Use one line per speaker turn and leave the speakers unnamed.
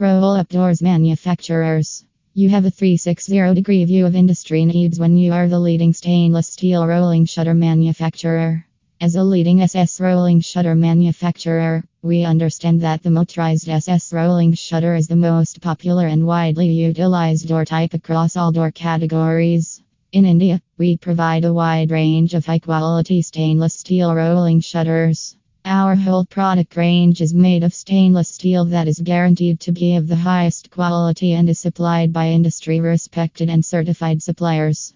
Roll up doors manufacturers. You have a 360 degree view of industry needs when you are the leading stainless steel rolling shutter manufacturer. As a leading SS rolling shutter manufacturer, we understand that the motorized SS rolling shutter is the most popular and widely utilized door type across all door categories. In India, we provide a wide range of high quality stainless steel rolling shutters. Our whole product range is made of stainless steel that is guaranteed to be of the highest quality and is supplied by industry respected and certified suppliers.